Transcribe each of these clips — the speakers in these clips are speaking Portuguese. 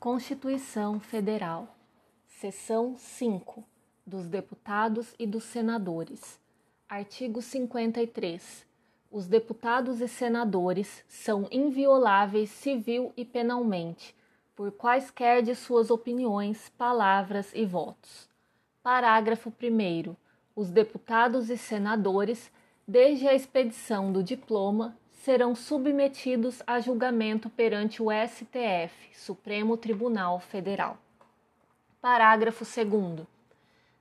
Constituição Federal. Seção 5. Dos deputados e dos senadores. Artigo 53. Os deputados e senadores são invioláveis civil e penalmente, por quaisquer de suas opiniões, palavras e votos. Parágrafo 1. Os deputados e senadores, desde a expedição do diploma, serão submetidos a julgamento perante o STF, Supremo Tribunal Federal. Parágrafo 2.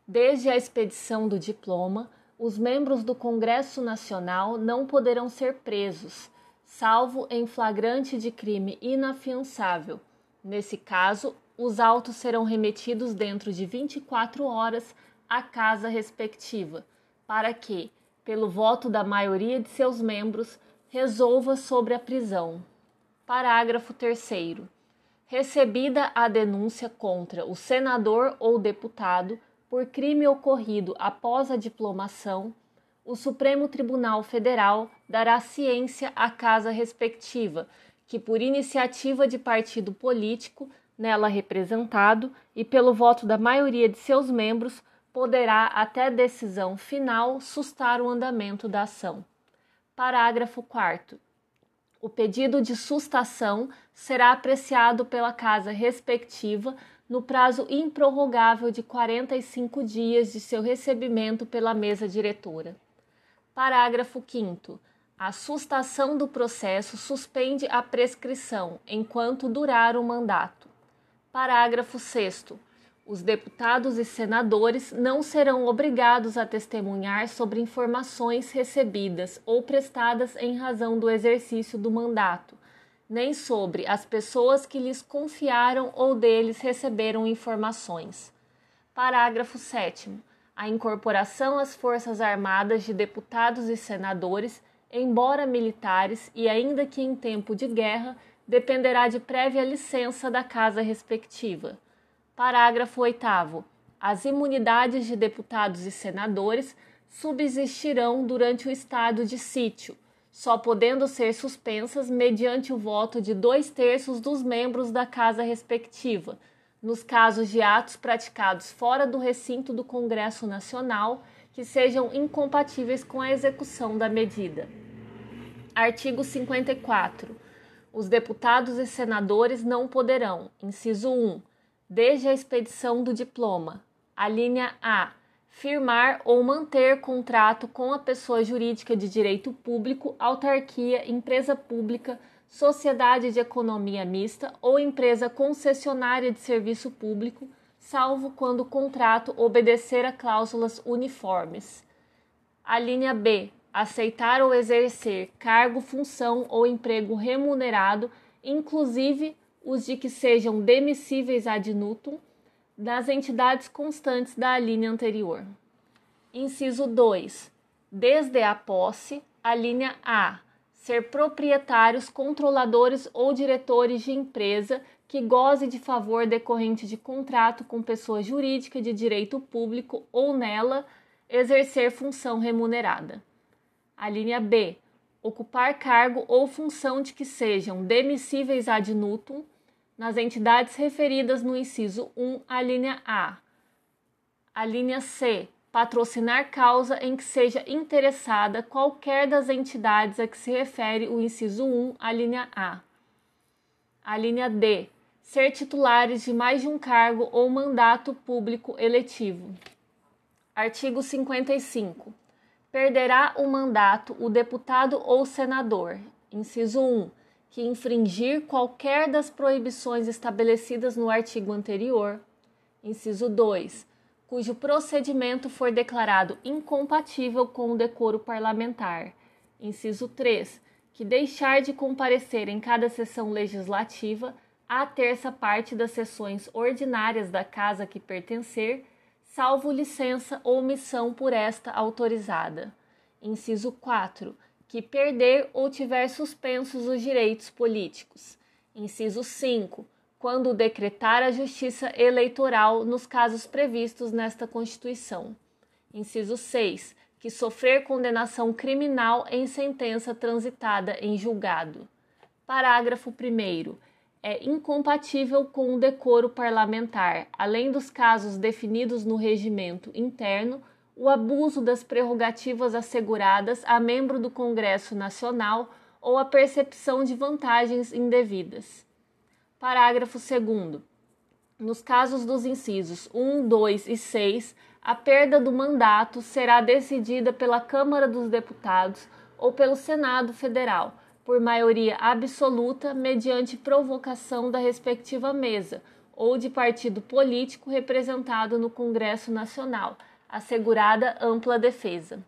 Desde a expedição do diploma, os membros do Congresso Nacional não poderão ser presos, salvo em flagrante de crime inafiançável. Nesse caso, os autos serão remetidos dentro de 24 horas à casa respectiva, para que, pelo voto da maioria de seus membros, resolva sobre a prisão. Parágrafo 3. Recebida a denúncia contra o senador ou deputado por crime ocorrido após a diplomação, o Supremo Tribunal Federal dará ciência à casa respectiva, que, por iniciativa de partido político nela representado e pelo voto da maioria de seus membros, poderá, até decisão final, sustar o andamento da ação. Parágrafo 4. O pedido de sustação será apreciado pela casa respectiva no prazo improrrogável de 45 dias de seu recebimento pela mesa diretora. Parágrafo 5. A sustação do processo suspende a prescrição enquanto durar o mandato. Parágrafo 6. Os deputados e senadores não serão obrigados a testemunhar sobre informações recebidas ou prestadas em razão do exercício do mandato, nem sobre as pessoas que lhes confiaram ou deles receberam informações. Parágrafo 7. A incorporação às Forças Armadas de deputados e senadores, embora militares e ainda que em tempo de guerra, dependerá de prévia licença da casa respectiva. Parágrafo 8. As imunidades de deputados e senadores subsistirão durante o estado de sítio, só podendo ser suspensas mediante o voto de dois terços dos membros da casa respectiva, nos casos de atos praticados fora do recinto do Congresso Nacional que sejam incompatíveis com a execução da medida. Artigo 54. Os deputados e senadores não poderão, inciso 1, desde a expedição do diploma. A linha A. Firmar ou manter contrato com a pessoa jurídica de direito público, autarquia, empresa pública, sociedade de economia mista ou empresa concessionária de serviço público, salvo quando o contrato obedecer a cláusulas uniformes. A linha B. Aceitar ou exercer cargo, função ou emprego remunerado, inclusive os de que sejam demissíveis ad nutum das entidades constantes da linha anterior. Inciso 2. Desde a posse, a linha A. Ser proprietários, controladores ou diretores de empresa que goze de favor decorrente de contrato com pessoa jurídica de direito público ou nela exercer função remunerada. A linha B. Ocupar cargo ou função de que sejam demissíveis ad nutum nas entidades referidas no inciso 1, a linha A. A linha C. Patrocinar causa em que seja interessada qualquer das entidades a que se refere o inciso 1, a linha A. A linha D. Ser titulares de mais de um cargo ou mandato público eletivo. Artigo 55. Perderá o mandato o deputado ou senador. Inciso 1 que infringir qualquer das proibições estabelecidas no artigo anterior. Inciso 2. Cujo procedimento for declarado incompatível com o decoro parlamentar. Inciso 3. Que deixar de comparecer em cada sessão legislativa a terça parte das sessões ordinárias da casa que pertencer, salvo licença ou missão por esta autorizada. Inciso 4 que perder ou tiver suspensos os direitos políticos. Inciso 5. Quando decretar a justiça eleitoral nos casos previstos nesta Constituição. Inciso 6. Que sofrer condenação criminal em sentença transitada em julgado. Parágrafo 1. é incompatível com o decoro parlamentar, além dos casos definidos no regimento interno, o abuso das prerrogativas asseguradas a membro do Congresso Nacional ou a percepção de vantagens indevidas. Parágrafo 2. Nos casos dos incisos 1, 2 e 6, a perda do mandato será decidida pela Câmara dos Deputados ou pelo Senado Federal, por maioria absoluta, mediante provocação da respectiva mesa ou de partido político representado no Congresso Nacional, assegurada ampla defesa.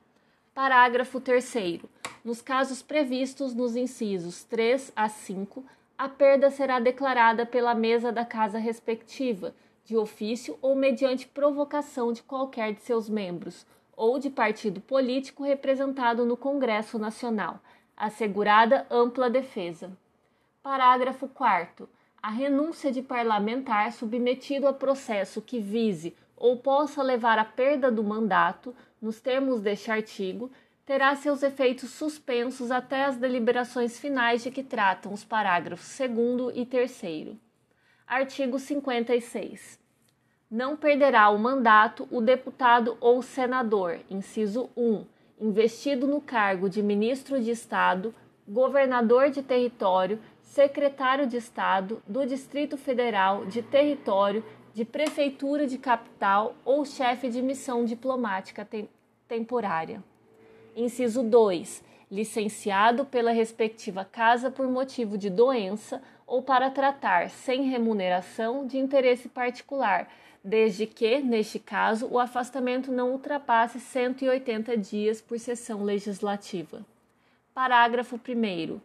Parágrafo 3. Nos casos previstos nos incisos 3 a 5, a perda será declarada pela mesa da casa respectiva, de ofício ou mediante provocação de qualquer de seus membros, ou de partido político representado no Congresso Nacional, assegurada ampla defesa. Parágrafo 4. A renúncia de parlamentar submetido a processo que vise ou possa levar à perda do mandato, nos termos deste artigo, terá seus efeitos suspensos até as deliberações finais de que tratam os parágrafos 2 e 3. Artigo 56. Não perderá o mandato o deputado ou senador, inciso 1, investido no cargo de ministro de Estado, governador de território, secretário de Estado do Distrito Federal, de território, de prefeitura de capital ou chefe de missão diplomática te temporária. Inciso 2. Licenciado pela respectiva casa por motivo de doença ou para tratar, sem remuneração, de interesse particular, desde que, neste caso, o afastamento não ultrapasse 180 dias por sessão legislativa. Parágrafo 1.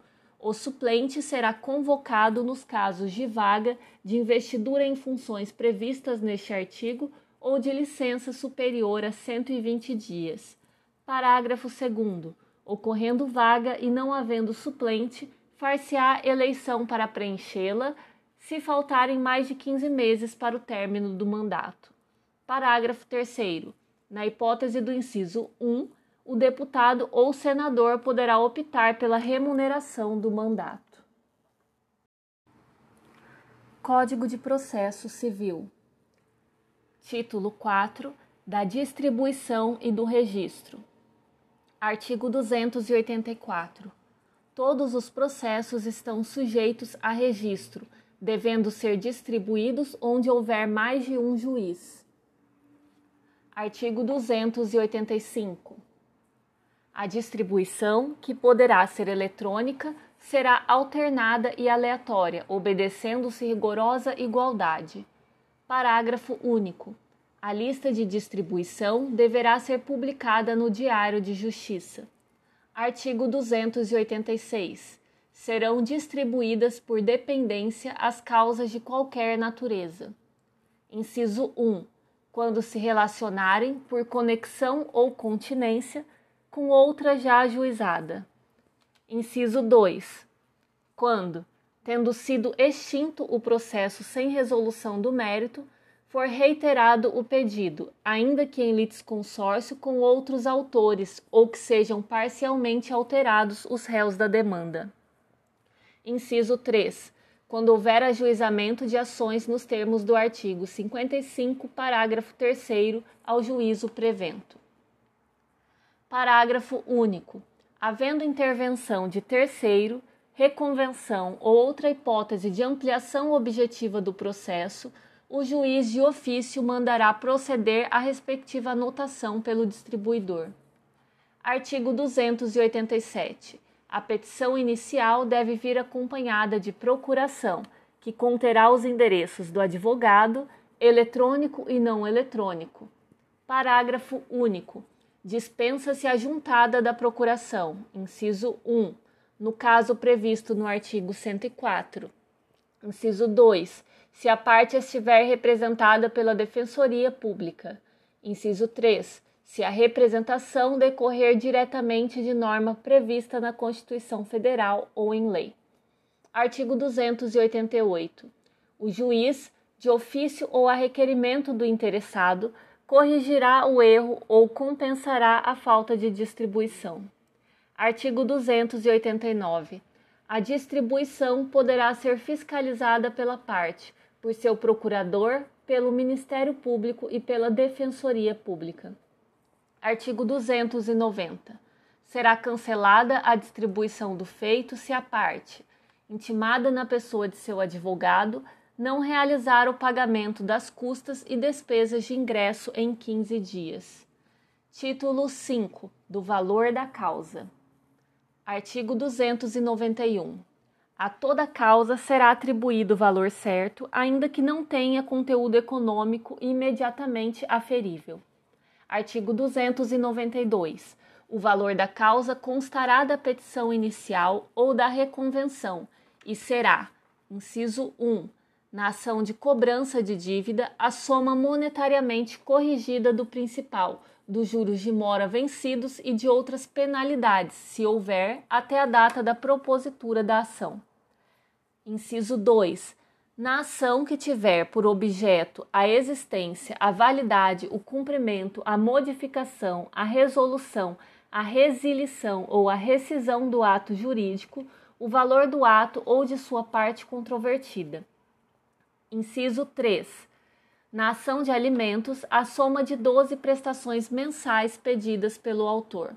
O suplente será convocado nos casos de vaga, de investidura em funções previstas neste artigo ou de licença superior a 120 dias Parágrafo 2. Ocorrendo vaga e não havendo suplente, far-se-á eleição para preenchê-la, se faltarem mais de 15 meses para o término do mandato. Parágrafo 3. Na hipótese do inciso 1, o deputado ou senador poderá optar pela remuneração do mandato. Código de Processo Civil. Título 4 da distribuição e do registro. Artigo 284. Todos os processos estão sujeitos a registro, devendo ser distribuídos onde houver mais de um juiz. Artigo 285. A distribuição, que poderá ser eletrônica, será alternada e aleatória, obedecendo-se rigorosa igualdade. Parágrafo único. A lista de distribuição deverá ser publicada no Diário de Justiça. Artigo 286. Serão distribuídas por dependência as causas de qualquer natureza. Inciso 1. Quando se relacionarem por conexão ou continência com outra já ajuizada. Inciso 2. Quando, tendo sido extinto o processo sem resolução do mérito, for reiterado o pedido, ainda que em litisconsórcio com outros autores ou que sejam parcialmente alterados os réus da demanda. Inciso 3. Quando houver ajuizamento de ações nos termos do artigo 55, parágrafo 3 ao juízo prevento. Parágrafo único. Havendo intervenção de terceiro, reconvenção ou outra hipótese de ampliação objetiva do processo, o juiz de ofício mandará proceder à respectiva anotação pelo distribuidor. Artigo 287. A petição inicial deve vir acompanhada de procuração, que conterá os endereços do advogado, eletrônico e não eletrônico. Parágrafo único. Dispensa-se a juntada da procuração, inciso 1, no caso previsto no artigo 104. Inciso 2 se a parte estiver representada pela Defensoria Pública. Inciso 3. Se a representação decorrer diretamente de norma prevista na Constituição Federal ou em lei. Artigo 288. O juiz, de ofício ou a requerimento do interessado, corrigirá o erro ou compensará a falta de distribuição. Artigo 289. A distribuição poderá ser fiscalizada pela parte, por seu procurador, pelo Ministério Público e pela Defensoria Pública. Artigo 290. Será cancelada a distribuição do feito se a parte, intimada na pessoa de seu advogado, não realizar o pagamento das custas e despesas de ingresso em 15 dias. Título 5 do valor da causa. Artigo 291. A toda causa será atribuído o valor certo, ainda que não tenha conteúdo econômico imediatamente aferível. Artigo 292. O valor da causa constará da petição inicial ou da reconvenção e será, inciso 1, na ação de cobrança de dívida, a soma monetariamente corrigida do principal dos juros de mora vencidos e de outras penalidades, se houver, até a data da propositura da ação. Inciso 2. Na ação que tiver por objeto a existência, a validade, o cumprimento, a modificação, a resolução, a resilição ou a rescisão do ato jurídico, o valor do ato ou de sua parte controvertida. Inciso 3 na ação de alimentos a soma de 12 prestações mensais pedidas pelo autor.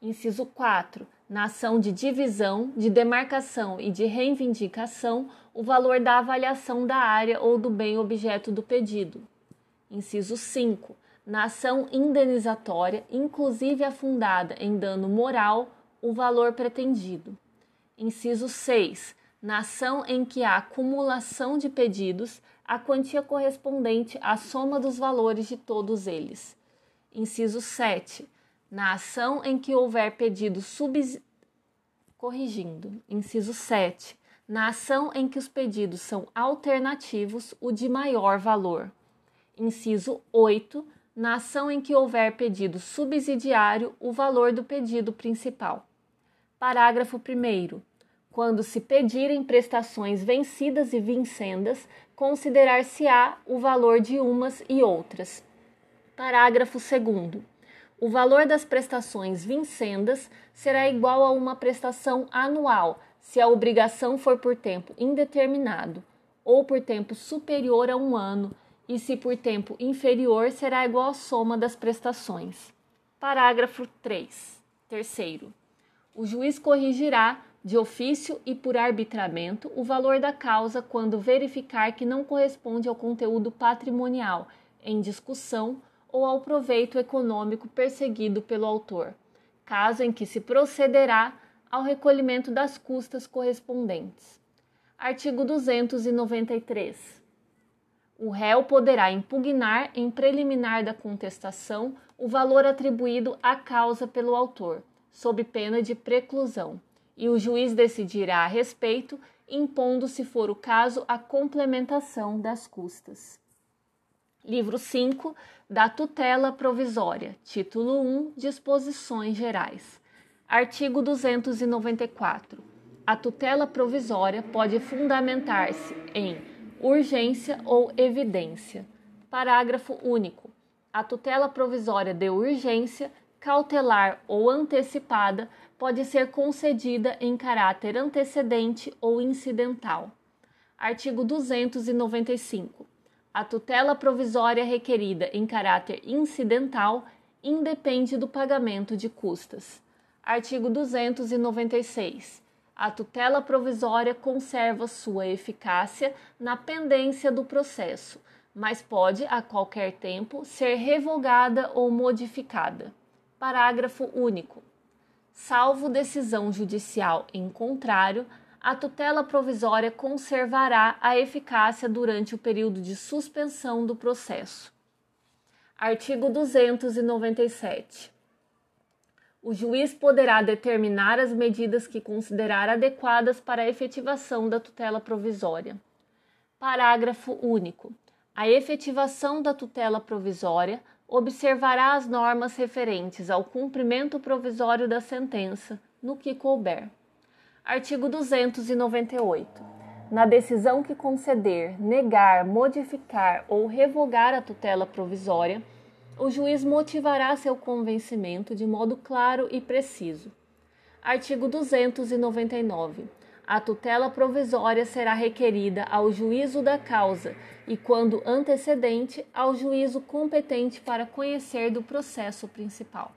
Inciso 4. Na ação de divisão, de demarcação e de reivindicação, o valor da avaliação da área ou do bem objeto do pedido. Inciso 5. Na ação indenizatória, inclusive afundada em dano moral, o valor pretendido. Inciso 6. Na ação em que há acumulação de pedidos, a quantia correspondente à soma dos valores de todos eles. Inciso 7. Na ação em que houver pedido subs... corrigindo. Inciso 7. Na ação em que os pedidos são alternativos, o de maior valor. Inciso 8. Na ação em que houver pedido subsidiário, o valor do pedido principal. Parágrafo 1 quando se pedirem prestações vencidas e vincendas, considerar-se-á o valor de umas e outras. Parágrafo 2. O valor das prestações vincendas será igual a uma prestação anual, se a obrigação for por tempo indeterminado ou por tempo superior a um ano, e se por tempo inferior será igual à soma das prestações. Parágrafo 3. Terceiro. O juiz corrigirá de ofício e por arbitramento, o valor da causa quando verificar que não corresponde ao conteúdo patrimonial em discussão ou ao proveito econômico perseguido pelo autor, caso em que se procederá ao recolhimento das custas correspondentes. Artigo 293. O réu poderá impugnar em preliminar da contestação o valor atribuído à causa pelo autor, sob pena de preclusão e o juiz decidirá a respeito, impondo, se for o caso, a complementação das custas. Livro 5 da Tutela Provisória, Título 1 Disposições Gerais. Artigo 294. A tutela provisória pode fundamentar-se em urgência ou evidência. Parágrafo único. A tutela provisória de urgência, cautelar ou antecipada pode ser concedida em caráter antecedente ou incidental. Artigo 295. A tutela provisória requerida em caráter incidental independe do pagamento de custas. Artigo 296. A tutela provisória conserva sua eficácia na pendência do processo, mas pode, a qualquer tempo, ser revogada ou modificada. Parágrafo único salvo decisão judicial em contrário, a tutela provisória conservará a eficácia durante o período de suspensão do processo. Artigo 297. O juiz poderá determinar as medidas que considerar adequadas para a efetivação da tutela provisória. Parágrafo único. A efetivação da tutela provisória observará as normas referentes ao cumprimento provisório da sentença, no que couber. Artigo 298. Na decisão que conceder, negar, modificar ou revogar a tutela provisória, o juiz motivará seu convencimento de modo claro e preciso. Artigo 299. A tutela provisória será requerida ao juízo da causa e, quando antecedente, ao juízo competente para conhecer do processo principal.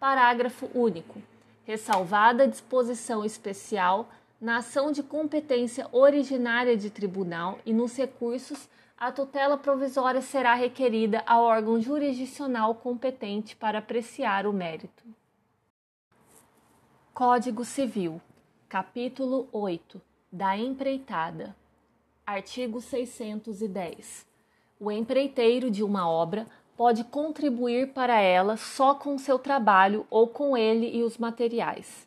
Parágrafo único. Ressalvada a disposição especial na ação de competência originária de tribunal e nos recursos, a tutela provisória será requerida ao órgão jurisdicional competente para apreciar o mérito. Código Civil, capítulo 8 da empreitada. Artigo 610. O empreiteiro de uma obra pode contribuir para ela só com seu trabalho ou com ele e os materiais.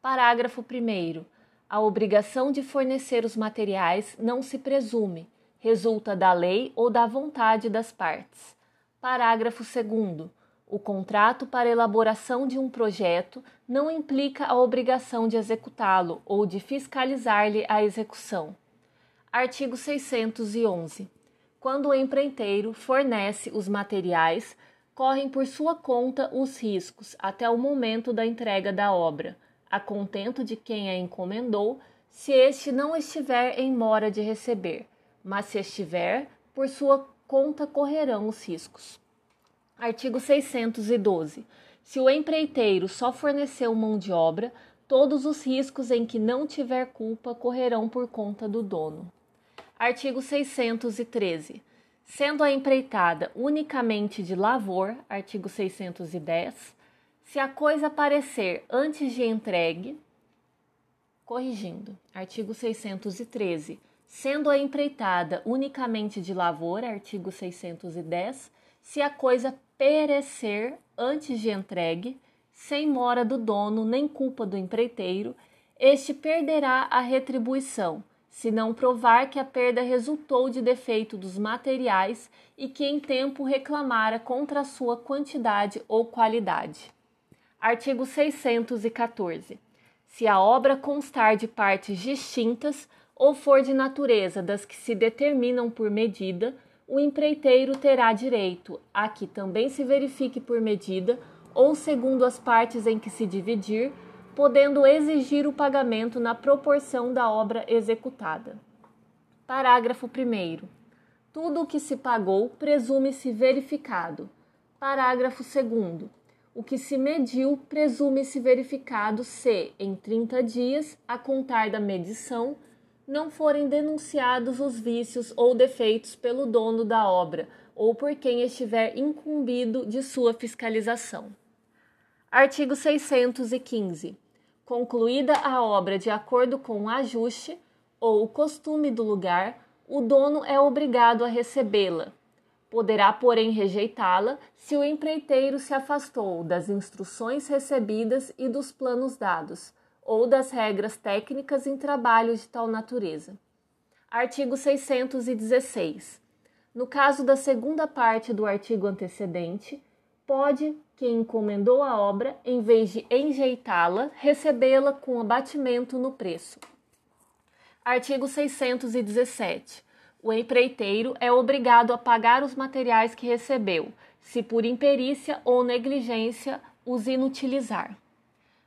Parágrafo 1. A obrigação de fornecer os materiais não se presume, resulta da lei ou da vontade das partes. Parágrafo 2. O contrato para elaboração de um projeto não implica a obrigação de executá-lo ou de fiscalizar-lhe a execução. Artigo 611 quando o empreiteiro fornece os materiais, correm por sua conta os riscos até o momento da entrega da obra, a contento de quem a encomendou, se este não estiver em mora de receber, mas se estiver, por sua conta correrão os riscos. Artigo 612. Se o empreiteiro só forneceu mão de obra, todos os riscos em que não tiver culpa correrão por conta do dono. Artigo 613. Sendo a empreitada unicamente de lavor, artigo 610, se a coisa aparecer antes de entregue, corrigindo, artigo 613, sendo a empreitada unicamente de lavor, artigo 610, se a coisa perecer antes de entregue, sem mora do dono nem culpa do empreiteiro, este perderá a retribuição se não provar que a perda resultou de defeito dos materiais e que em tempo reclamara contra a sua quantidade ou qualidade. Artigo 614. Se a obra constar de partes distintas ou for de natureza das que se determinam por medida, o empreiteiro terá direito a que também se verifique por medida ou segundo as partes em que se dividir podendo exigir o pagamento na proporção da obra executada. Parágrafo 1. Tudo o que se pagou presume-se verificado. Parágrafo 2. O que se mediu presume-se verificado se, em 30 dias, a contar da medição, não forem denunciados os vícios ou defeitos pelo dono da obra ou por quem estiver incumbido de sua fiscalização. Artigo 615 concluída a obra de acordo com o ajuste ou o costume do lugar, o dono é obrigado a recebê-la. Poderá, porém, rejeitá-la se o empreiteiro se afastou das instruções recebidas e dos planos dados, ou das regras técnicas em trabalho de tal natureza. Artigo 616. No caso da segunda parte do artigo antecedente, pode quem encomendou a obra, em vez de enjeitá-la, recebê-la com abatimento no preço. Artigo 617. O empreiteiro é obrigado a pagar os materiais que recebeu, se por imperícia ou negligência os inutilizar.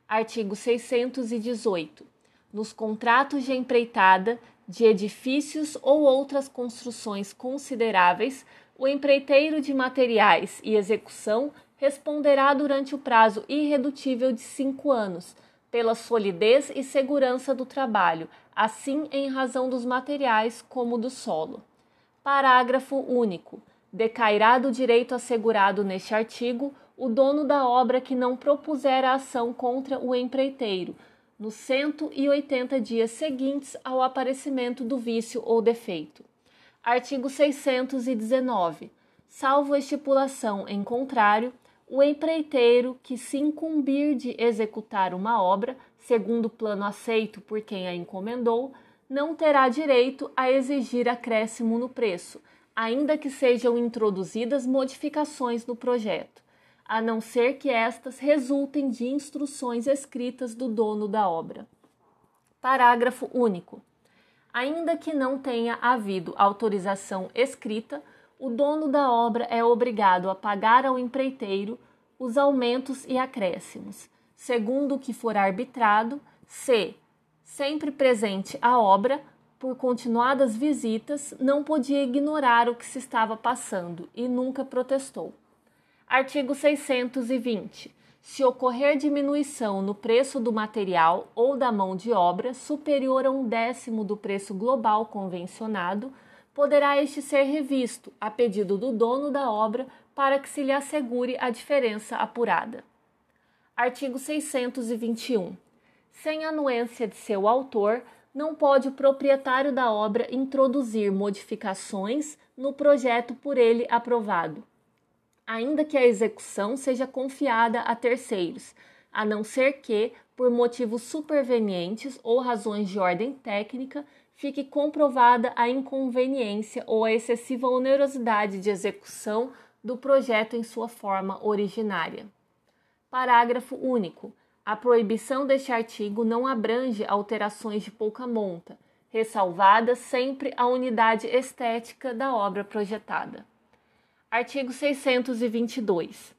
Artigo 618. Nos contratos de empreitada de edifícios ou outras construções consideráveis, o empreiteiro de materiais e execução responderá durante o prazo irredutível de cinco anos, pela solidez e segurança do trabalho, assim em razão dos materiais como do solo. Parágrafo único. Decairá do direito assegurado neste artigo o dono da obra que não propuser a ação contra o empreiteiro, nos 180 dias seguintes ao aparecimento do vício ou defeito. Artigo 619. Salvo estipulação em contrário, o empreiteiro que se incumbir de executar uma obra, segundo o plano aceito por quem a encomendou, não terá direito a exigir acréscimo no preço, ainda que sejam introduzidas modificações no projeto, a não ser que estas resultem de instruções escritas do dono da obra. Parágrafo único. Ainda que não tenha havido autorização escrita, o dono da obra é obrigado a pagar ao empreiteiro os aumentos e acréscimos, segundo o que for arbitrado, c. sempre presente à obra, por continuadas visitas, não podia ignorar o que se estava passando e nunca protestou. Artigo 620. Se ocorrer diminuição no preço do material ou da mão de obra superior a um décimo do preço global convencionado, poderá este ser revisto, a pedido do dono da obra, para que se lhe assegure a diferença apurada. Artigo 621. Sem anuência de seu autor, não pode o proprietário da obra introduzir modificações no projeto por ele aprovado, ainda que a execução seja confiada a terceiros, a não ser que, por motivos supervenientes ou razões de ordem técnica, fique comprovada a inconveniência ou a excessiva onerosidade de execução do projeto em sua forma originária. Parágrafo único. A proibição deste artigo não abrange alterações de pouca monta, ressalvada sempre a unidade estética da obra projetada. Artigo 622.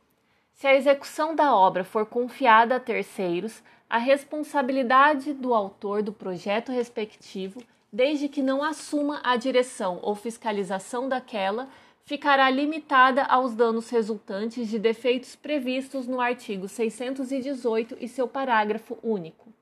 Se a execução da obra for confiada a terceiros, a responsabilidade do autor do projeto respectivo, desde que não assuma a direção ou fiscalização daquela, ficará limitada aos danos resultantes de defeitos previstos no artigo 618 e seu parágrafo único.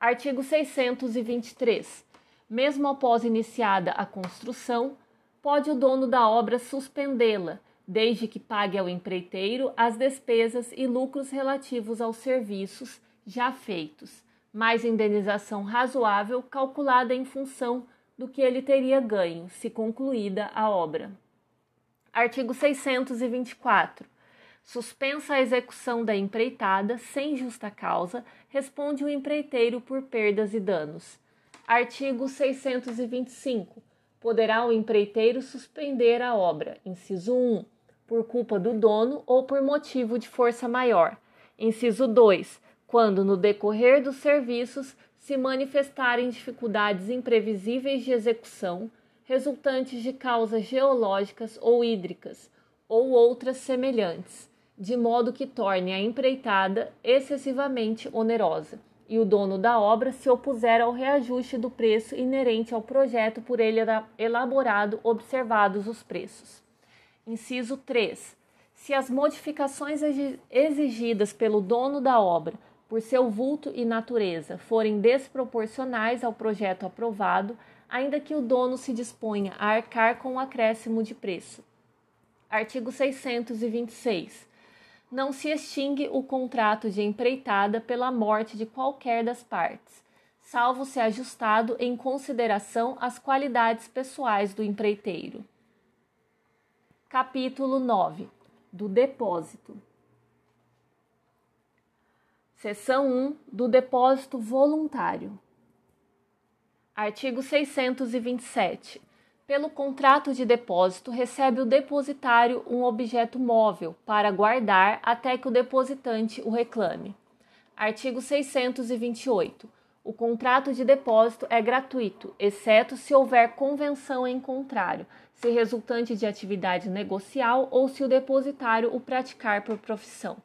Artigo 623. Mesmo após iniciada a construção, pode o dono da obra suspendê-la, desde que pague ao empreiteiro as despesas e lucros relativos aos serviços já feitos, mais indenização razoável calculada em função do que ele teria ganho se concluída a obra. Artigo 624. Suspensa a execução da empreitada sem justa causa, responde o empreiteiro por perdas e danos. Artigo 625 poderá o empreiteiro suspender a obra, inciso 1, por culpa do dono ou por motivo de força maior. Inciso 2, quando no decorrer dos serviços se manifestarem dificuldades imprevisíveis de execução, resultantes de causas geológicas ou hídricas, ou outras semelhantes, de modo que torne a empreitada excessivamente onerosa e o dono da obra se opuser ao reajuste do preço inerente ao projeto por ele elaborado, observados os preços. Inciso 3. Se as modificações exigidas pelo dono da obra, por seu vulto e natureza, forem desproporcionais ao projeto aprovado, ainda que o dono se disponha a arcar com o acréscimo de preço. Artigo 626 não se extingue o contrato de empreitada pela morte de qualquer das partes, salvo se ajustado em consideração às qualidades pessoais do empreiteiro. Capítulo 9 do depósito. Seção 1 do depósito voluntário. Artigo 627 pelo contrato de depósito, recebe o depositário um objeto móvel para guardar até que o depositante o reclame. Artigo 628. O contrato de depósito é gratuito, exceto se houver convenção em contrário, se resultante de atividade negocial ou se o depositário o praticar por profissão.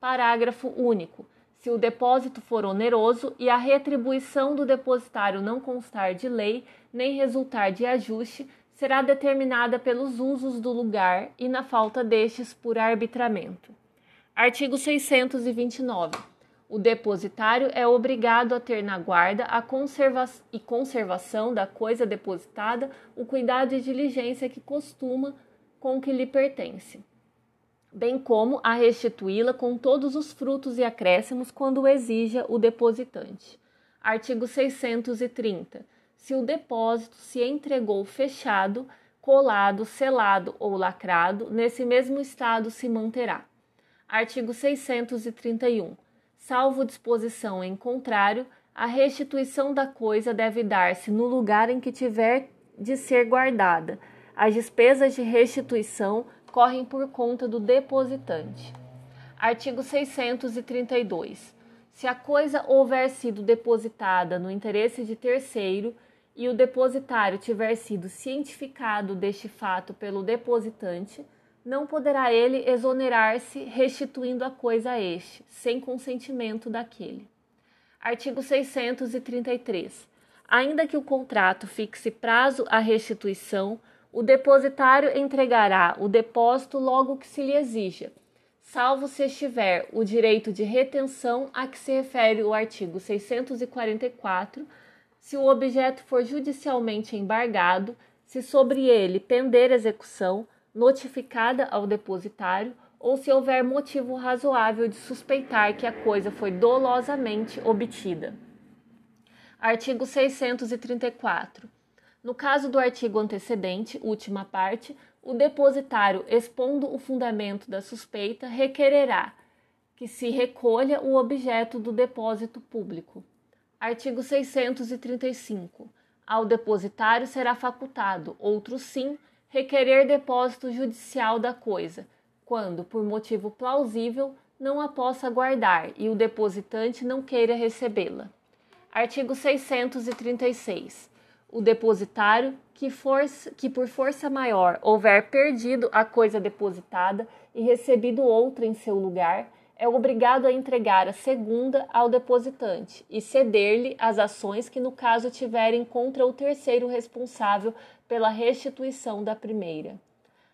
Parágrafo único. Se o depósito for oneroso e a retribuição do depositário não constar de lei, nem resultar de ajuste, será determinada pelos usos do lugar e, na falta destes, por arbitramento. Artigo 629. O depositário é obrigado a ter na guarda a conserva e conservação da coisa depositada o cuidado e diligência que costuma com que lhe pertence, bem como a restituí-la com todos os frutos e acréscimos quando exija o depositante. Artigo 630 se o depósito se entregou fechado, colado, selado ou lacrado, nesse mesmo estado se manterá. Artigo 631. Salvo disposição em contrário, a restituição da coisa deve dar-se no lugar em que tiver de ser guardada. As despesas de restituição correm por conta do depositante. Artigo 632. Se a coisa houver sido depositada no interesse de terceiro, e o depositário tiver sido cientificado deste fato pelo depositante, não poderá ele exonerar-se restituindo a coisa a este, sem consentimento daquele. Artigo 633. Ainda que o contrato fixe prazo à restituição, o depositário entregará o depósito logo que se lhe exija, salvo se estiver o direito de retenção a que se refere o artigo 644, se o objeto for judicialmente embargado, se sobre ele pender execução, notificada ao depositário ou se houver motivo razoável de suspeitar que a coisa foi dolosamente obtida. Artigo 634. No caso do artigo antecedente, última parte, o depositário, expondo o fundamento da suspeita, requererá que se recolha o objeto do depósito público. Artigo 635. Ao depositário será facultado, outro sim, requerer depósito judicial da coisa, quando, por motivo plausível, não a possa guardar e o depositante não queira recebê-la. Artigo 636. O depositário que, que por força maior houver perdido a coisa depositada e recebido outra em seu lugar, é obrigado a entregar a segunda ao depositante e ceder-lhe as ações que, no caso, tiverem contra o terceiro responsável pela restituição da primeira.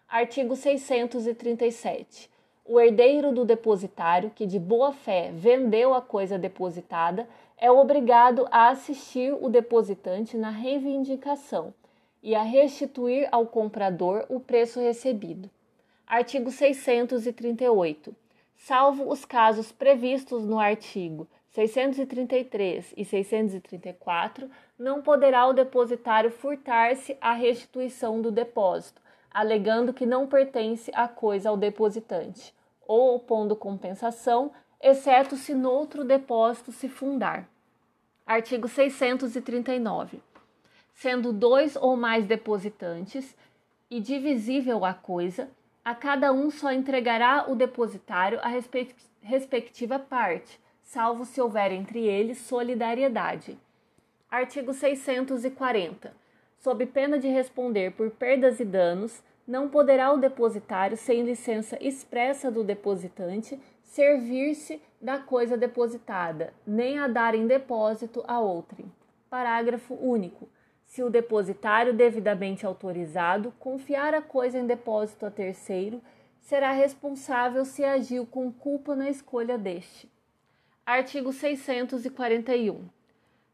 Artigo 637. O herdeiro do depositário que de boa fé vendeu a coisa depositada é obrigado a assistir o depositante na reivindicação e a restituir ao comprador o preço recebido. Artigo 638. Salvo os casos previstos no artigo 633 e 634, não poderá o depositário furtar-se à restituição do depósito, alegando que não pertence a coisa ao depositante, ou opondo compensação, exceto se noutro depósito se fundar. Artigo 639. Sendo dois ou mais depositantes e divisível a coisa, a cada um só entregará o depositário a respectiva parte, salvo se houver entre eles solidariedade. Artigo 640. Sob pena de responder por perdas e danos, não poderá o depositário, sem licença expressa do depositante, servir-se da coisa depositada, nem a dar em depósito a outrem. Parágrafo único. Se o depositário devidamente autorizado confiar a coisa em depósito a terceiro, será responsável se agiu com culpa na escolha deste. Artigo 641.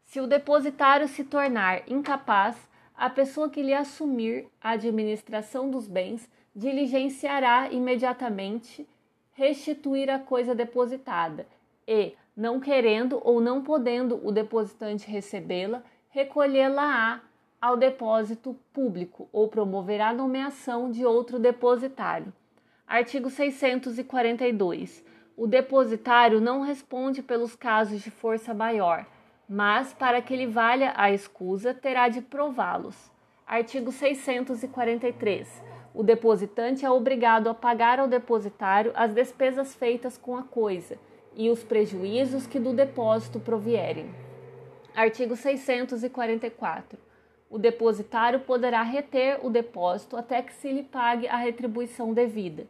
Se o depositário se tornar incapaz, a pessoa que lhe assumir a administração dos bens diligenciará imediatamente restituir a coisa depositada e, não querendo ou não podendo o depositante recebê-la, recolhê-la-á ao depósito público ou promoverá a nomeação de outro depositário. Artigo 642 o depositário não responde pelos casos de força maior, mas para que ele valha a escusa, terá de prová-los. Artigo 643. O depositante é obrigado a pagar ao depositário as despesas feitas com a coisa e os prejuízos que do depósito provierem. Artigo 644. O depositário poderá reter o depósito até que se lhe pague a retribuição devida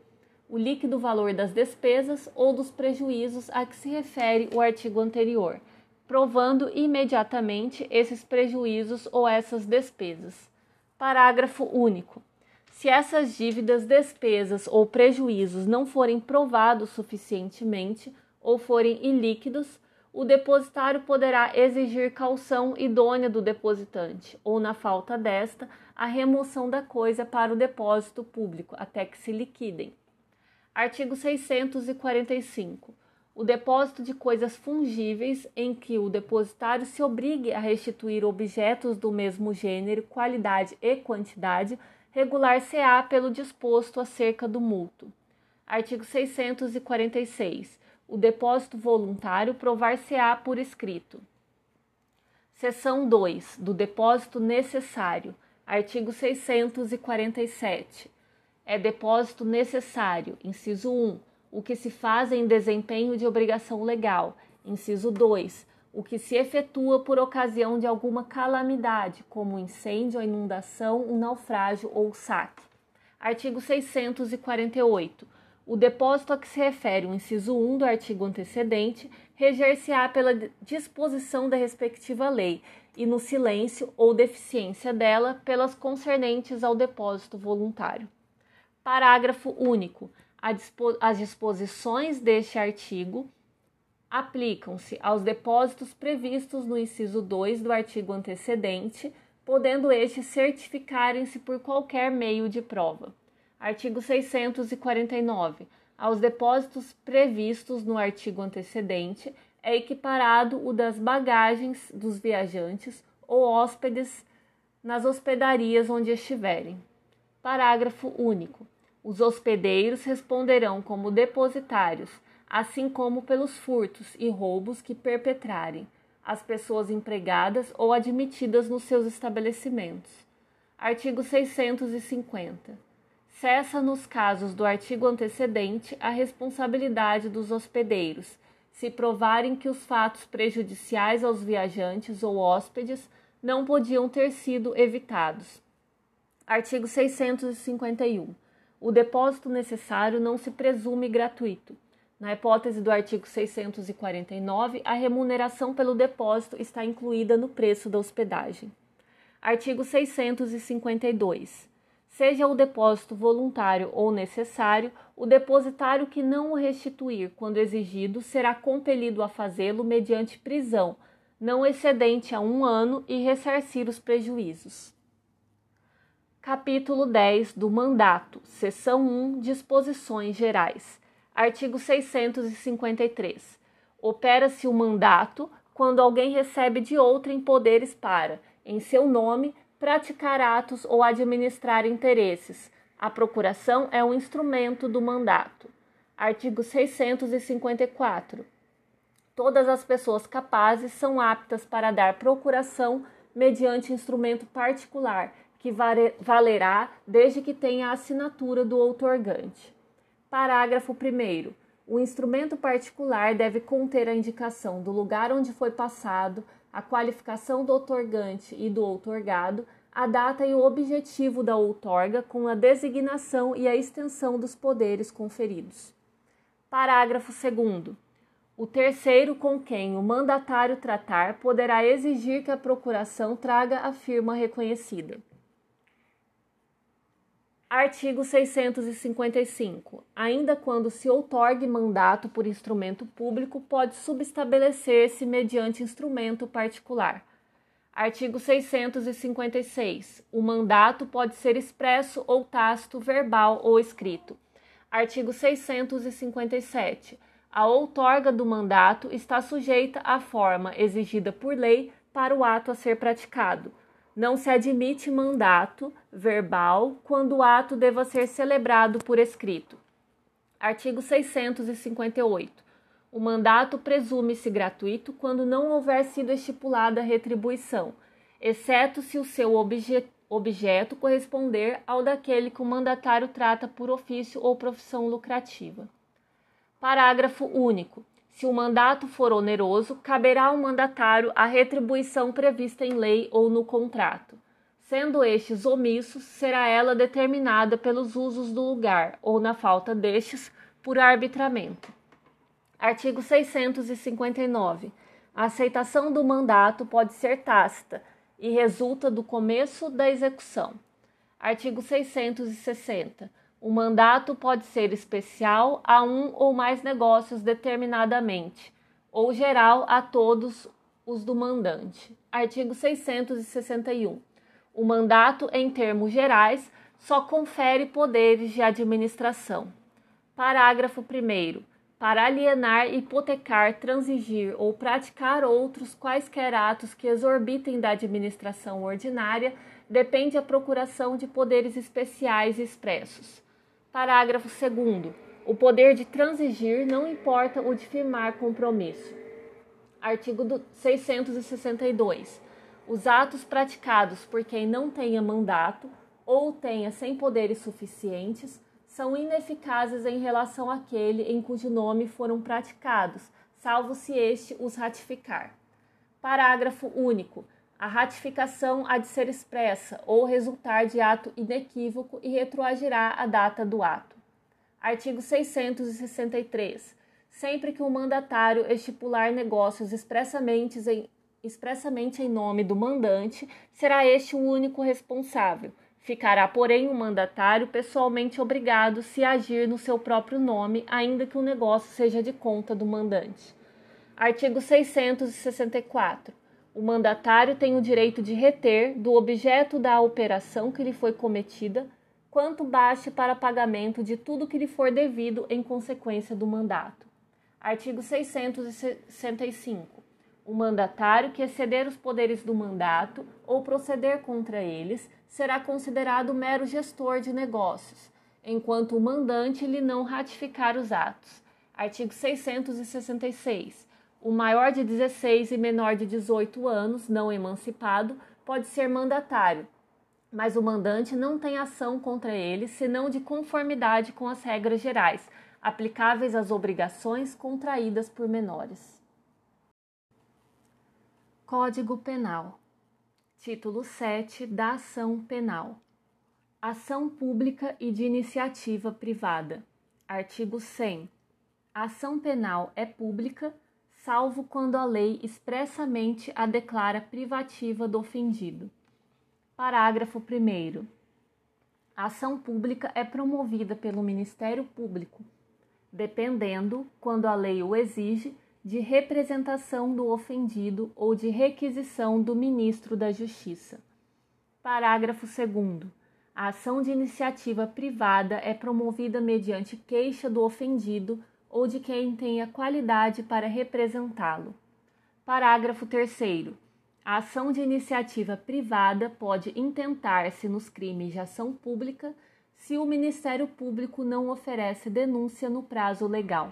o líquido valor das despesas ou dos prejuízos a que se refere o artigo anterior, provando imediatamente esses prejuízos ou essas despesas. Parágrafo único. Se essas dívidas, despesas ou prejuízos não forem provados suficientemente ou forem ilíquidos, o depositário poderá exigir calção idônea do depositante, ou, na falta desta, a remoção da coisa para o depósito público até que se liquidem. Artigo 645. O depósito de coisas fungíveis em que o depositário se obrigue a restituir objetos do mesmo gênero, qualidade e quantidade, regular-se-á pelo disposto acerca do multo. Artigo 646. O depósito voluntário provar-se-á por escrito. Seção 2. Do depósito necessário. Artigo 647 é depósito necessário, inciso 1, o que se faz em desempenho de obrigação legal, inciso 2, o que se efetua por ocasião de alguma calamidade, como incêndio, inundação, um naufrágio ou saque. Artigo 648. O depósito a que se refere o inciso 1 do artigo antecedente reger-se-á pela disposição da respectiva lei e no silêncio ou deficiência dela pelas concernentes ao depósito voluntário. Parágrafo único. As disposições deste artigo aplicam-se aos depósitos previstos no inciso 2 do artigo antecedente, podendo estes certificarem-se por qualquer meio de prova. Artigo 649. Aos depósitos previstos no artigo antecedente é equiparado o das bagagens dos viajantes ou hóspedes nas hospedarias onde estiverem. Parágrafo único. Os hospedeiros responderão como depositários assim como pelos furtos e roubos que perpetrarem as pessoas empregadas ou admitidas nos seus estabelecimentos. Artigo 650. Cessa nos casos do artigo antecedente a responsabilidade dos hospedeiros, se provarem que os fatos prejudiciais aos viajantes ou hóspedes não podiam ter sido evitados. Artigo 651. O depósito necessário não se presume gratuito na hipótese do artigo 649, a remuneração pelo depósito está incluída no preço da hospedagem. Artigo 652. Seja o depósito voluntário ou necessário, o depositário que não o restituir quando exigido será compelido a fazê-lo mediante prisão, não excedente a um ano, e ressarcir os prejuízos. Capítulo 10 do Mandato, Seção 1 Disposições Gerais. Artigo 653. Opera-se o mandato quando alguém recebe de outrem poderes para, em seu nome, praticar atos ou administrar interesses. A procuração é um instrumento do mandato. Artigo 654. Todas as pessoas capazes são aptas para dar procuração mediante instrumento particular, que valerá desde que tenha a assinatura do outorgante. Parágrafo 1. O instrumento particular deve conter a indicação do lugar onde foi passado, a qualificação do outorgante e do outorgado, a data e o objetivo da outorga, com a designação e a extensão dos poderes conferidos. Parágrafo 2. O terceiro com quem o mandatário tratar poderá exigir que a procuração traga a firma reconhecida. Artigo 655. Ainda quando se outorgue mandato por instrumento público, pode subestabelecer-se mediante instrumento particular. Artigo 656. O mandato pode ser expresso ou tácito, verbal ou escrito. Artigo 657. A outorga do mandato está sujeita à forma exigida por lei para o ato a ser praticado não se admite mandato verbal quando o ato deva ser celebrado por escrito. Artigo 658. O mandato presume-se gratuito quando não houver sido estipulada retribuição, exceto se o seu obje objeto corresponder ao daquele que o mandatário trata por ofício ou profissão lucrativa. Parágrafo único. Se o mandato for oneroso, caberá ao mandatário a retribuição prevista em lei ou no contrato. Sendo estes omissos, será ela determinada pelos usos do lugar ou, na falta destes, por arbitramento. Artigo 659. A aceitação do mandato pode ser tácita e resulta do começo da execução. Artigo 660. O mandato pode ser especial a um ou mais negócios determinadamente, ou geral a todos os do mandante. Artigo 661. O mandato, em termos gerais, só confere poderes de administração. Parágrafo 1. Para alienar, hipotecar, transigir ou praticar outros quaisquer atos que exorbitem da administração ordinária, depende a procuração de poderes especiais expressos. Parágrafo 2. O poder de transigir não importa o de firmar compromisso. Artigo 662. Os atos praticados por quem não tenha mandato ou tenha sem poderes suficientes são ineficazes em relação àquele em cujo nome foram praticados, salvo se este os ratificar. Parágrafo único. A ratificação há de ser expressa ou resultar de ato inequívoco e retroagirá a data do ato. Artigo 663. Sempre que o mandatário estipular negócios expressamente em, expressamente em nome do mandante, será este o único responsável. Ficará, porém, o mandatário pessoalmente obrigado se agir no seu próprio nome, ainda que o negócio seja de conta do mandante. Artigo 664. O mandatário tem o direito de reter do objeto da operação que lhe foi cometida quanto baste para pagamento de tudo que lhe for devido em consequência do mandato. Artigo 665. O mandatário que exceder os poderes do mandato ou proceder contra eles será considerado mero gestor de negócios, enquanto o mandante lhe não ratificar os atos. Artigo 666. O maior de 16 e menor de 18 anos, não emancipado, pode ser mandatário, mas o mandante não tem ação contra ele senão de conformidade com as regras gerais, aplicáveis às obrigações contraídas por menores. Código Penal Título 7 da Ação Penal Ação pública e de iniciativa privada. Artigo 100. A ação penal é pública salvo quando a lei expressamente a declara privativa do ofendido. Parágrafo 1. A ação pública é promovida pelo Ministério Público, dependendo, quando a lei o exige, de representação do ofendido ou de requisição do ministro da Justiça. Parágrafo 2. A ação de iniciativa privada é promovida mediante queixa do ofendido ou de quem tenha qualidade para representá-lo. Parágrafo 3. A ação de iniciativa privada pode intentar-se nos crimes de ação pública se o Ministério Público não oferece denúncia no prazo legal.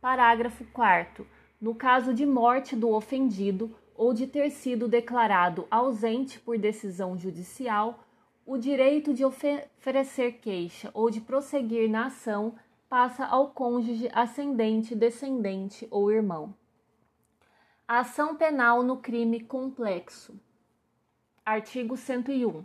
Parágrafo 4. No caso de morte do ofendido ou de ter sido declarado ausente por decisão judicial, o direito de oferecer queixa ou de prosseguir na ação passa ao cônjuge ascendente, descendente ou irmão. A ação penal no crime complexo. Artigo 101.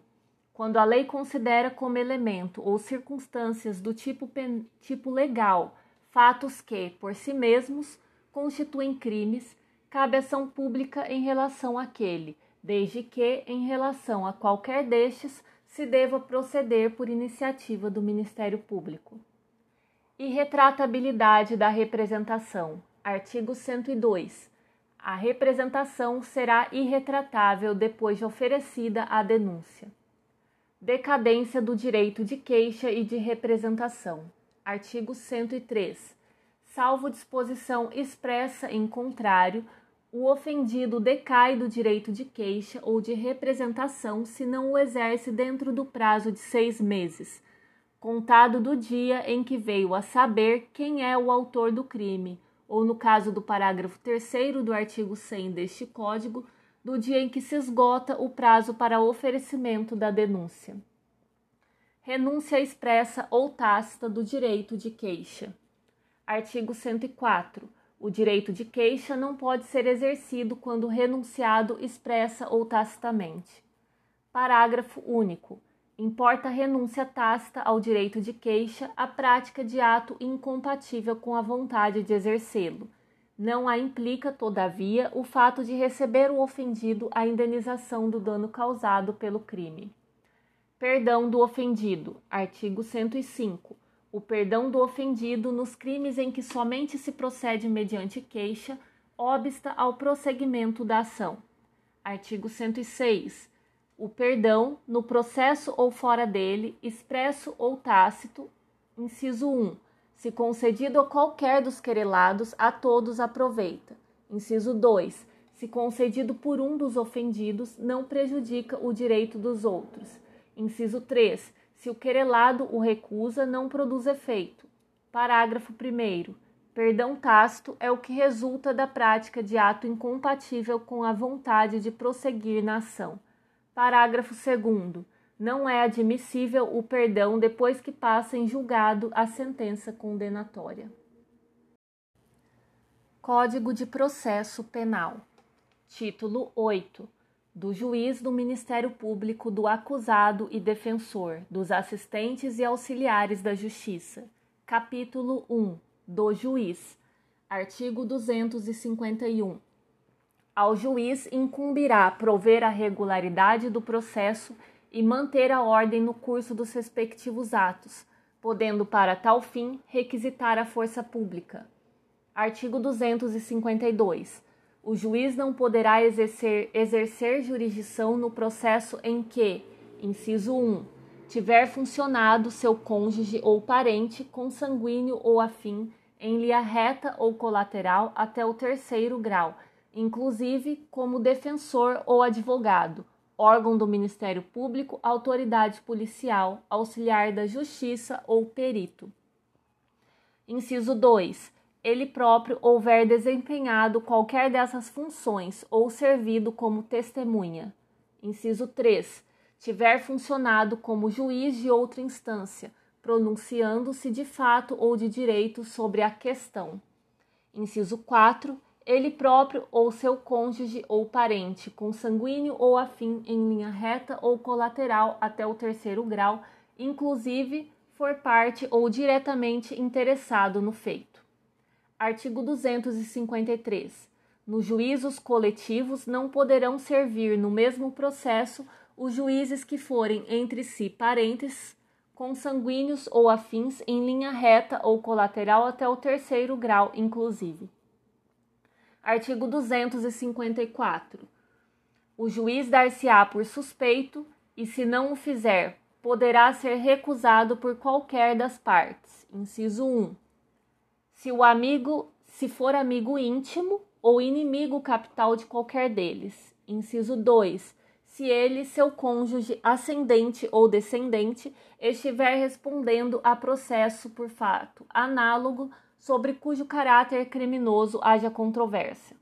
Quando a lei considera como elemento ou circunstâncias do tipo, pen... tipo legal fatos que, por si mesmos, constituem crimes, cabe ação pública em relação àquele, desde que, em relação a qualquer destes, se deva proceder por iniciativa do Ministério Público. Irretratabilidade da representação. Artigo 102. A representação será irretratável depois de oferecida a denúncia. Decadência do direito de queixa e de representação. Artigo 103. Salvo disposição expressa em contrário, o ofendido decai do direito de queixa ou de representação se não o exerce dentro do prazo de seis meses contado do dia em que veio a saber quem é o autor do crime, ou no caso do parágrafo 3 do artigo 100 deste Código, do dia em que se esgota o prazo para oferecimento da denúncia. Renúncia expressa ou tácita do direito de queixa. Artigo 104. O direito de queixa não pode ser exercido quando renunciado expressa ou tacitamente. Parágrafo único. Importa renúncia tácita ao direito de queixa a prática de ato incompatível com a vontade de exercê-lo. Não a implica, todavia, o fato de receber o ofendido a indenização do dano causado pelo crime. Perdão do ofendido. Artigo 105. O perdão do ofendido nos crimes em que somente se procede mediante queixa obsta ao prosseguimento da ação. Artigo 106 o perdão, no processo ou fora dele, expresso ou tácito. Inciso 1. Se concedido a qualquer dos querelados, a todos aproveita. Inciso 2. Se concedido por um dos ofendidos, não prejudica o direito dos outros. Inciso 3. Se o querelado o recusa, não produz efeito. Parágrafo 1. Perdão tácito é o que resulta da prática de ato incompatível com a vontade de prosseguir na ação. Parágrafo 2. Não é admissível o perdão depois que passa em julgado a sentença condenatória. Código de Processo Penal. Título 8. do juiz, do Ministério Público, do acusado e defensor, dos assistentes e auxiliares da Justiça. Capítulo 1. Do juiz. Artigo 251. Ao juiz incumbirá prover a regularidade do processo e manter a ordem no curso dos respectivos atos, podendo para tal fim requisitar a força pública. Artigo 252 o juiz não poderá exercer, exercer jurisdição no processo em que, inciso 1, tiver funcionado seu cônjuge ou parente consanguíneo ou afim em linha reta ou colateral até o terceiro grau, inclusive como defensor ou advogado, órgão do Ministério Público, autoridade policial, auxiliar da Justiça ou perito. Inciso 2 ele próprio houver desempenhado qualquer dessas funções ou servido como testemunha. Inciso 3. Tiver funcionado como juiz de outra instância, pronunciando-se de fato ou de direito sobre a questão. Inciso 4. Ele próprio ou seu cônjuge ou parente, consanguíneo ou afim em linha reta ou colateral até o terceiro grau, inclusive for parte ou diretamente interessado no feito. Artigo 253. Nos juízos coletivos não poderão servir no mesmo processo os juízes que forem entre si parentes, consanguíneos ou afins em linha reta ou colateral até o terceiro grau, inclusive. Artigo 254. O juiz dar-se-á por suspeito e, se não o fizer, poderá ser recusado por qualquer das partes. Inciso 1 se o amigo, se for amigo íntimo ou inimigo capital de qualquer deles. Inciso 2. Se ele, seu cônjuge, ascendente ou descendente, estiver respondendo a processo por fato análogo sobre cujo caráter criminoso haja controvérsia.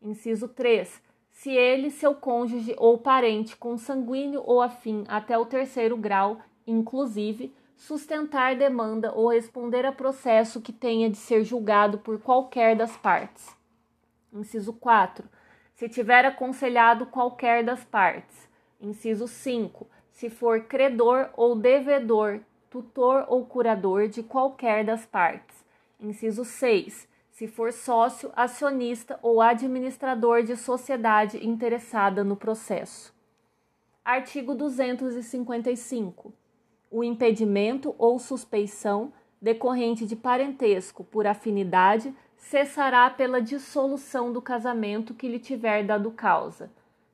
Inciso 3. Se ele, seu cônjuge ou parente consanguíneo ou afim até o terceiro grau, inclusive, sustentar demanda ou responder a processo que tenha de ser julgado por qualquer das partes. Inciso 4. Se tiver aconselhado qualquer das partes. Inciso 5. Se for credor ou devedor, tutor ou curador de qualquer das partes. Inciso 6. Se for sócio, acionista ou administrador de sociedade interessada no processo. Artigo 255 o impedimento ou suspeição decorrente de parentesco por afinidade cessará pela dissolução do casamento que lhe tiver dado causa,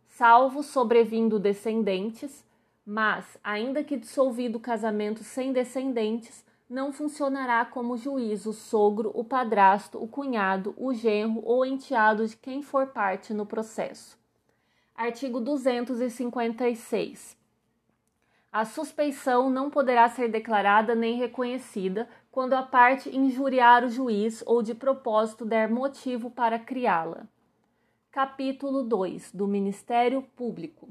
salvo sobrevindo descendentes, mas, ainda que dissolvido o casamento sem descendentes, não funcionará como juiz o sogro, o padrasto, o cunhado, o genro ou enteado de quem for parte no processo. Artigo 256. A suspeição não poderá ser declarada nem reconhecida quando a parte injuriar o juiz ou de propósito der motivo para criá-la. Capítulo 2 do Ministério Público.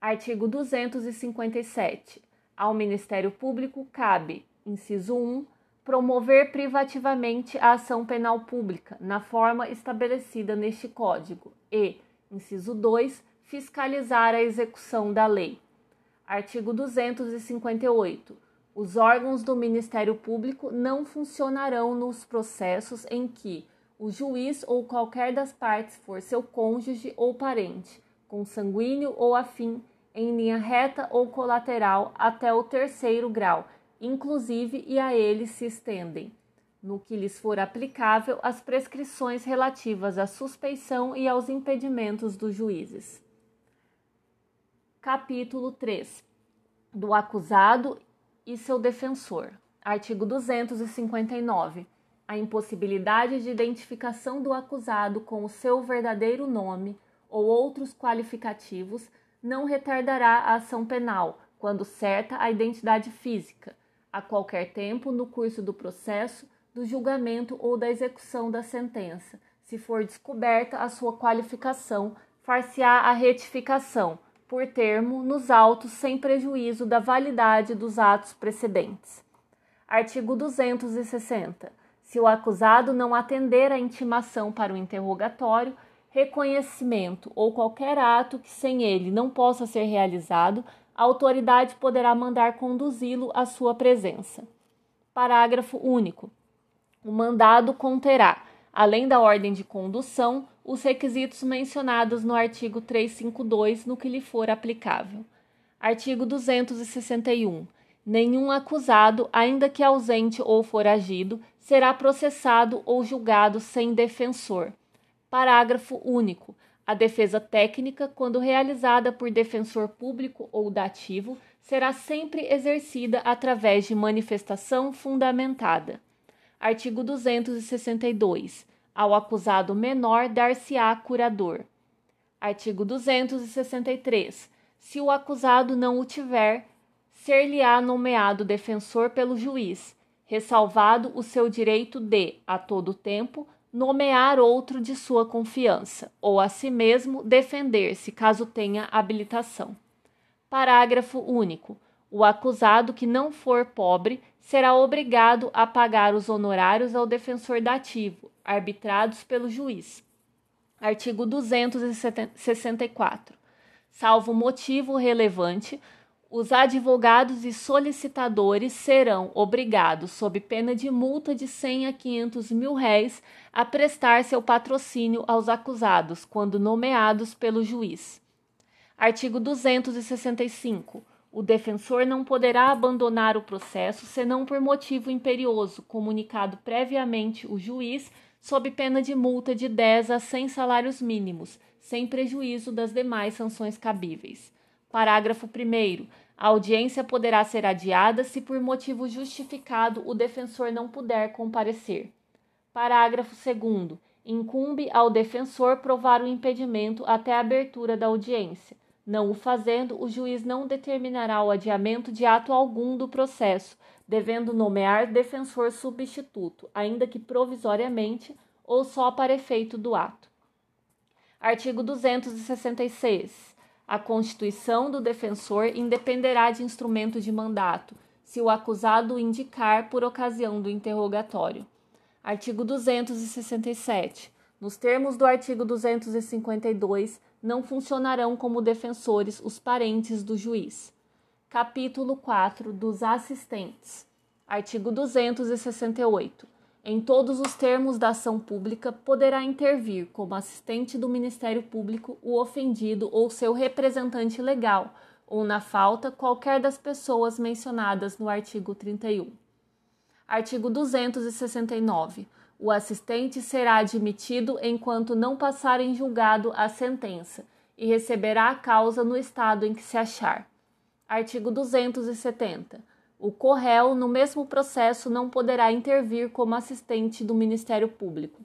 Artigo 257. Ao Ministério Público cabe, inciso 1, promover privativamente a ação penal pública na forma estabelecida neste Código e, inciso 2, fiscalizar a execução da lei. Artigo 258. Os órgãos do Ministério Público não funcionarão nos processos em que o juiz ou qualquer das partes for seu cônjuge ou parente, consanguíneo ou afim, em linha reta ou colateral até o terceiro grau, inclusive e a eles se estendem, no que lhes for aplicável, as prescrições relativas à suspeição e aos impedimentos dos juízes. Capítulo 3 do acusado e seu defensor. Artigo 259. A impossibilidade de identificação do acusado com o seu verdadeiro nome ou outros qualificativos não retardará a ação penal, quando certa a identidade física, a qualquer tempo no curso do processo, do julgamento ou da execução da sentença. Se for descoberta a sua qualificação, far-se-á a retificação por termo nos autos sem prejuízo da validade dos atos precedentes. Artigo 260. Se o acusado não atender à intimação para o interrogatório, reconhecimento ou qualquer ato que sem ele não possa ser realizado, a autoridade poderá mandar conduzi-lo à sua presença. Parágrafo único. O mandado conterá, além da ordem de condução, os requisitos mencionados no artigo 352 no que lhe for aplicável. Artigo 261. Nenhum acusado, ainda que ausente ou foragido, será processado ou julgado sem defensor. Parágrafo único. A defesa técnica, quando realizada por defensor público ou dativo, será sempre exercida através de manifestação fundamentada. Artigo 262. Ao acusado menor dar-se-á curador. Artigo 263. Se o acusado não o tiver, ser-lhe-á nomeado defensor pelo juiz, ressalvado o seu direito de, a todo tempo, nomear outro de sua confiança, ou a si mesmo defender-se, caso tenha habilitação. Parágrafo único. O acusado que não for pobre será obrigado a pagar os honorários ao defensor dativo, arbitrados pelo juiz. Artigo 264. Salvo motivo relevante, os advogados e solicitadores serão obrigados, sob pena de multa de 100 a 500 mil réis, a prestar seu patrocínio aos acusados, quando nomeados pelo juiz. Artigo 265 o defensor não poderá abandonar o processo senão por motivo imperioso, comunicado previamente o juiz, sob pena de multa de 10 a 100 salários mínimos, sem prejuízo das demais sanções cabíveis. Parágrafo 1. A audiência poderá ser adiada se por motivo justificado o defensor não puder comparecer. Parágrafo 2. Incumbe ao defensor provar o impedimento até a abertura da audiência. Não o fazendo, o juiz não determinará o adiamento de ato algum do processo, devendo nomear defensor substituto, ainda que provisoriamente ou só para efeito do ato. Artigo 266. A constituição do defensor independerá de instrumento de mandato, se o acusado o indicar por ocasião do interrogatório. Artigo 267. Nos termos do artigo 252, não funcionarão como defensores os parentes do juiz. Capítulo 4 dos assistentes. Artigo 268. Em todos os termos da ação pública, poderá intervir como assistente do Ministério Público o ofendido ou seu representante legal, ou, na falta, qualquer das pessoas mencionadas no artigo 31. Artigo 269 o assistente será admitido enquanto não passar em julgado a sentença e receberá a causa no estado em que se achar. Artigo 270. O corréu, no mesmo processo, não poderá intervir como assistente do Ministério Público.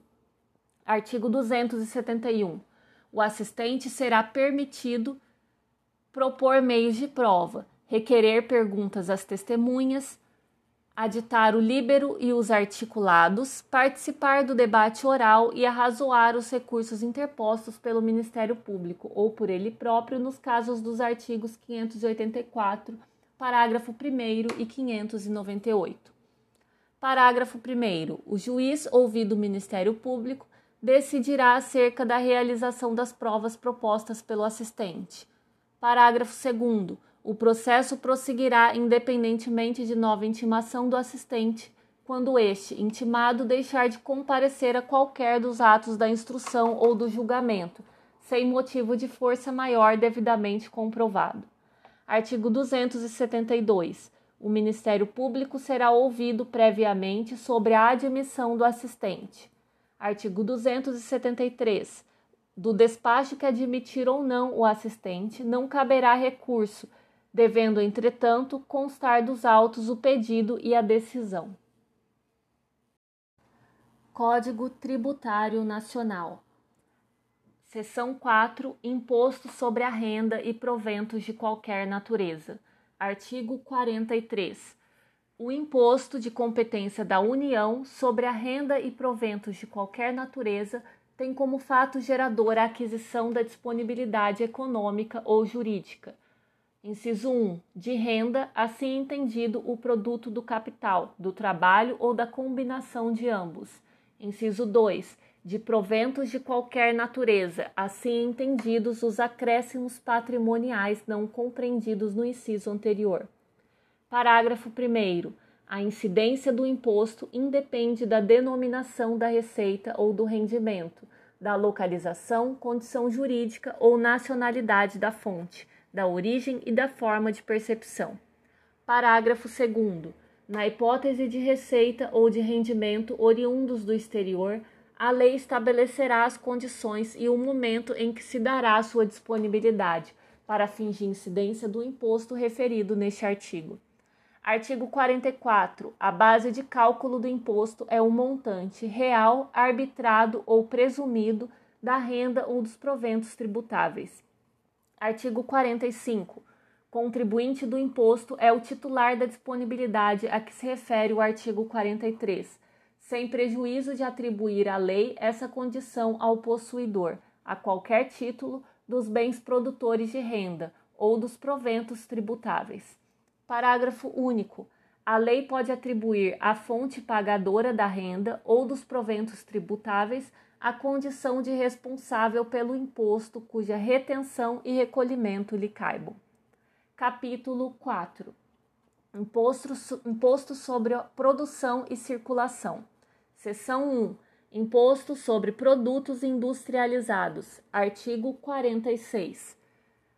Artigo 271. O assistente será permitido propor meios de prova, requerer perguntas às testemunhas, aditar o líbero e os articulados, participar do debate oral e arrazoar os recursos interpostos pelo Ministério Público ou por ele próprio nos casos dos artigos 584, parágrafo 1 e 598. Parágrafo 1. O juiz, ouvido o Ministério Público, decidirá acerca da realização das provas propostas pelo assistente. Parágrafo 2. O processo prosseguirá independentemente de nova intimação do assistente, quando este, intimado, deixar de comparecer a qualquer dos atos da instrução ou do julgamento, sem motivo de força maior devidamente comprovado. Artigo 272. O Ministério Público será ouvido previamente sobre a admissão do assistente. Artigo 273. Do despacho que admitir ou não o assistente, não caberá recurso devendo, entretanto, constar dos autos o pedido e a decisão. Código Tributário Nacional. Seção 4. Imposto sobre a renda e proventos de qualquer natureza. Artigo 43. O imposto de competência da União sobre a renda e proventos de qualquer natureza tem como fato gerador a aquisição da disponibilidade econômica ou jurídica Inciso 1. De renda, assim entendido o produto do capital, do trabalho ou da combinação de ambos. Inciso 2. De proventos de qualquer natureza, assim entendidos os acréscimos patrimoniais não compreendidos no inciso anterior. Parágrafo 1. A incidência do imposto independe da denominação da receita ou do rendimento, da localização, condição jurídica ou nacionalidade da fonte, da origem e da forma de percepção. Parágrafo 2. Na hipótese de receita ou de rendimento oriundos do exterior, a lei estabelecerá as condições e o momento em que se dará sua disponibilidade para fins de incidência do imposto referido neste artigo. Artigo 44. A base de cálculo do imposto é o montante real, arbitrado ou presumido da renda ou dos proventos tributáveis. Artigo 45. Contribuinte do imposto é o titular da disponibilidade a que se refere o artigo 43 sem prejuízo de atribuir à lei essa condição ao possuidor, a qualquer título, dos bens produtores de renda ou dos proventos tributáveis. Parágrafo único. A lei pode atribuir à fonte pagadora da renda ou dos proventos tributáveis a condição de responsável pelo imposto cuja retenção e recolhimento lhe caibam. Capítulo 4 Imposto, imposto sobre produção e circulação. Seção 1. Imposto sobre produtos industrializados. Artigo 46.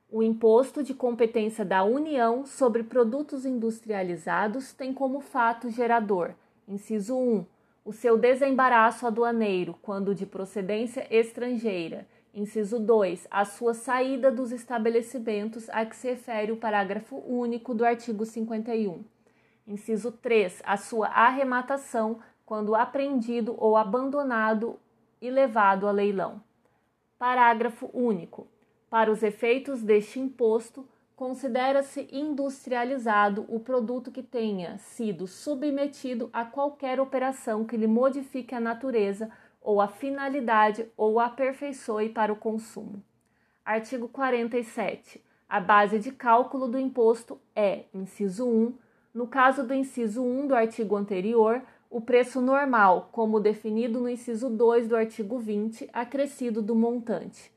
O imposto de competência da União sobre produtos industrializados tem como fato gerador, inciso 1, o seu desembaraço aduaneiro quando de procedência estrangeira. Inciso 2, a sua saída dos estabelecimentos a que se refere o parágrafo único do artigo 51. Inciso 3, a sua arrematação quando apreendido ou abandonado e levado a leilão. Parágrafo único. Para os efeitos deste imposto, considera-se industrializado o produto que tenha sido submetido a qualquer operação que lhe modifique a natureza ou a finalidade ou aperfeiçoe para o consumo. Artigo 47. A base de cálculo do imposto é, inciso 1, no caso do inciso 1 do artigo anterior, o preço normal, como definido no inciso 2 do artigo 20, acrescido do montante.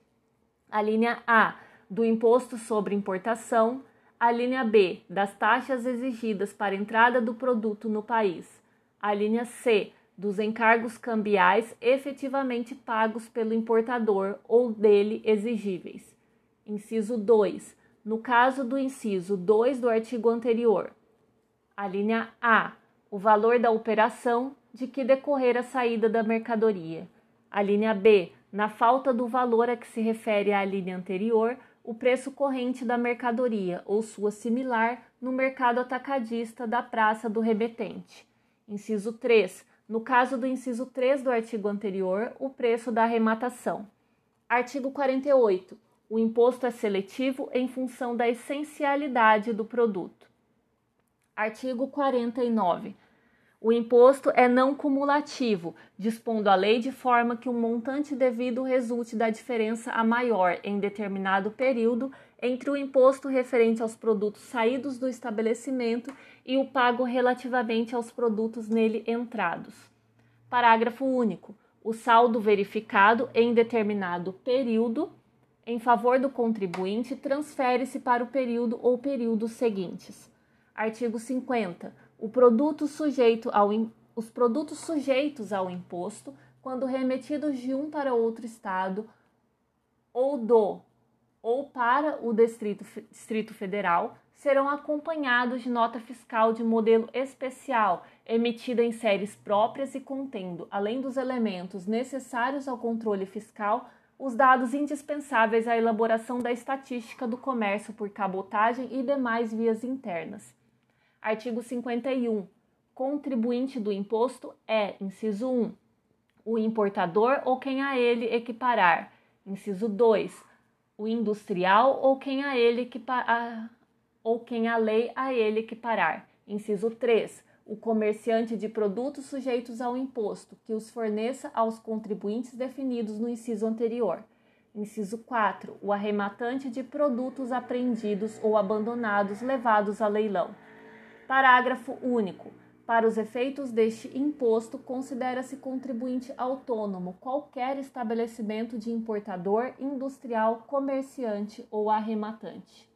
A linha A, do imposto sobre importação. A linha B, das taxas exigidas para entrada do produto no país. A linha C, dos encargos cambiais efetivamente pagos pelo importador ou dele exigíveis. Inciso 2. No caso do inciso 2 do artigo anterior. A linha A, o valor da operação de que decorrer a saída da mercadoria. A linha B, na falta do valor a que se refere à linha anterior, o preço corrente da mercadoria ou sua similar no mercado atacadista da praça do remetente. Inciso 3. No caso do inciso 3 do artigo anterior, o preço da arrematação. Artigo 48. O imposto é seletivo em função da essencialidade do produto. Artigo 49. O imposto é não cumulativo, dispondo a lei de forma que o montante devido resulte da diferença a maior em determinado período entre o imposto referente aos produtos saídos do estabelecimento e o pago relativamente aos produtos nele entrados. Parágrafo único. O saldo verificado em determinado período em favor do contribuinte transfere-se para o período ou períodos seguintes. Artigo 50 o produto ao, os produtos sujeitos ao imposto, quando remetidos de um para outro estado ou do ou para o Distrito, Distrito Federal, serão acompanhados de nota fiscal de modelo especial, emitida em séries próprias e contendo, além dos elementos necessários ao controle fiscal, os dados indispensáveis à elaboração da estatística do comércio por cabotagem e demais vias internas. Artigo 51. Contribuinte do imposto é, inciso 1, o importador ou quem a ele equiparar. Inciso 2, o industrial ou quem a ele equiparar, ou quem a lei a ele equiparar. Inciso 3, o comerciante de produtos sujeitos ao imposto, que os forneça aos contribuintes definidos no inciso anterior. Inciso 4, o arrematante de produtos apreendidos ou abandonados levados a leilão. Parágrafo único. Para os efeitos deste imposto, considera-se contribuinte autônomo qualquer estabelecimento de importador, industrial, comerciante ou arrematante.